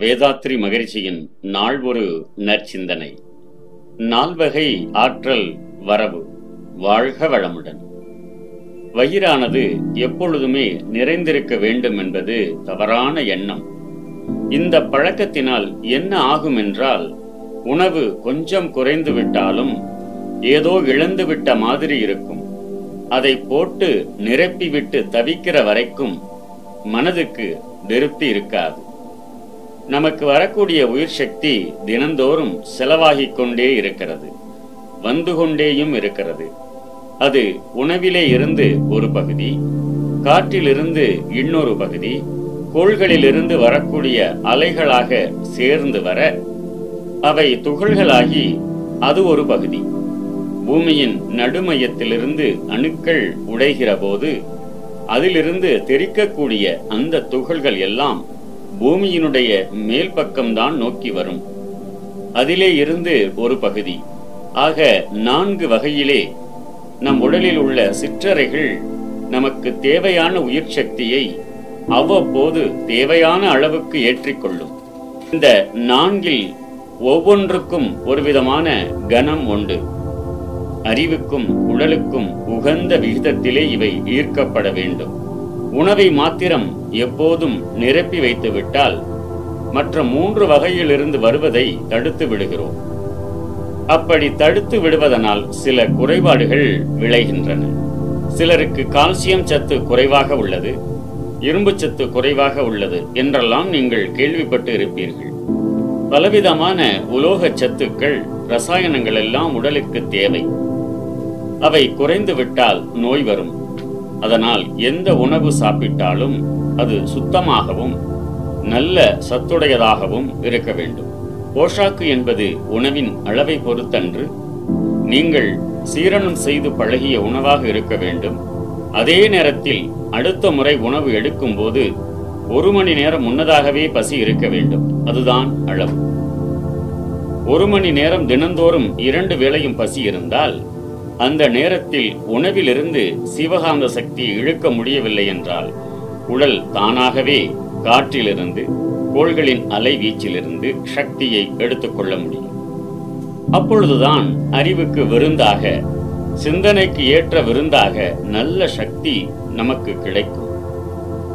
வேதாத்ரி மகிழ்ச்சியின் நாள் ஒரு நற்சிந்தனை. நால்வகை ஆற்றல் வரவு வாழ்க வளமுடன். வயிறானது எப்பொழுதுமே நிறைந்திருக்க வேண்டும் என்பது தவறான எண்ணம். இந்த பழக்கத்தினால் என்ன ஆகும் என்றால் உணவு கொஞ்சம் குறைந்து விட்டாலும் ஏதோ இழந்து விட்ட மாதிரி இருக்கும். அதை போட்டு நிரப்பிவிட்டு தவிக்கிற வரைக்கும் மனதுக்கு திருப்தி இருக்காது. நமக்கு வரக்கூடிய உயிர் சக்தி தினந்தோறும் செலவாகிக் கொண்டே இருக்கிறது. வந்து கொண்டேயும் இருக்கிறது. அது உணவிலே இருந்து ஒரு பகுதி காற்றிலிருந்து இன்னொரு பகுதி கோள்களிலிருந்து வரக்கூடிய அலைகளாக சேர்ந்து வர அவை துகள்களாகி அது ஒரு பகுதி. பூமியின் நடுமையத்திலிருந்து அணுக்கள் உடைகிற போது அதிலிருந்து தெரிக்கக்கூடிய அந்த துகள்கள் எல்லாம் பூமியினுடைய மேல் பக்கம்தான் நோக்கி வரும். அதிலே இருந்து ஒரு பகுதி. ஆக நான்கு வகையிலே நம் உடலில் உள்ள சிற்றறைகள் நமக்கு தேவையான உயிர் சக்தியை அவ்வப்போது தேவையான அளவுக்கு ஏற்றிக்கொள்ளும். இந்த நான்கில் ஒவ்வொன்றுக்கும் ஒருவிதமான கனம் உண்டு. அறிவுக்கும் உடலுக்கும் உகந்த விகிதத்திலே இவை ஈர்க்கப்பட வேண்டும். உணவை மாத்திரம் எப்போதும் நிரப்பி வைத்துவிட்டால் மற்ற மூன்று வகையிலிருந்து வருவதை தடுத்து விடுகிறோம். அப்படி தடுத்து விடுவதனால் சில குறைபாடுகள் விளைகின்றன. சிலருக்கு கால்சியம் சத்து குறைவாக உள்ளது இரும்பு சத்து குறைவாக உள்ளது என்றெல்லாம் நீங்கள் கேள்விப்பட்டு இருப்பீர்கள். பலவிதமான உலோக சத்துக்கள் ரசாயனங்கள் எல்லாம் உடலுக்கு தேவை. அவை குறைந்துவிட்டால் நோய் வரும். அதனால் எந்த உணவு சாப்பிட்டாலும் அது சுத்தமாகவும் நல்ல சத்துடையதாகவும் இருக்க வேண்டும். போஷாக்கு என்பது உணவின் அளவை பொறுத்தன்று நீங்கள் சீரணம் செய்து பழகிய உணவாக இருக்க வேண்டும். அதே நேரத்தில் அடுத்த முறை உணவு எடுக்கும்போது ஒரு மணி நேரம் முன்னதாகவே பசி இருக்க வேண்டும். அதுதான் அளவு. ஒரு மணி நேரம் தினந்தோறும் இரண்டு வேளையும் பசி இருந்தால் அந்த நேரத்தில் உணவிலிருந்து சிவகாந்த சக்தியை இழுக்க முடியவில்லை என்றால் உடல் தானாகவே காற்றிலிருந்து கோள்களின் அலை வீச்சிலிருந்து சக்தியை எடுத்துக்கொள்ள முடியும். அப்பொழுதுதான் அறிவுக்கு விருந்தாக சிந்தனைக்கு ஏற்ற விருந்தாக நல்ல சக்தி நமக்கு கிடைக்கும்.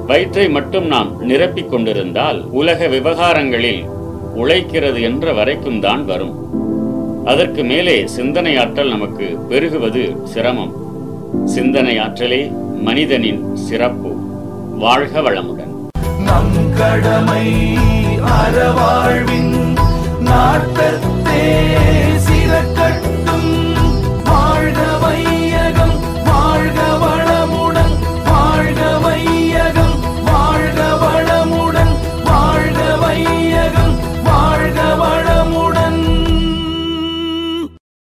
வயிற்றை மட்டும் நாம் நிரப்பிக் கொண்டிருந்தால் உலக விவகாரங்களில் உழைக்கிறது என்ற வரைக்கும் தான் வரும். அதற்கு மேலே சிந்தனை ஆற்றல் நமக்கு பெருகுவது சிரமம். சிந்தனை ஆற்றலே மனிதனின் சிறப்பு வாழ்க வளமுடன். நம் கடமை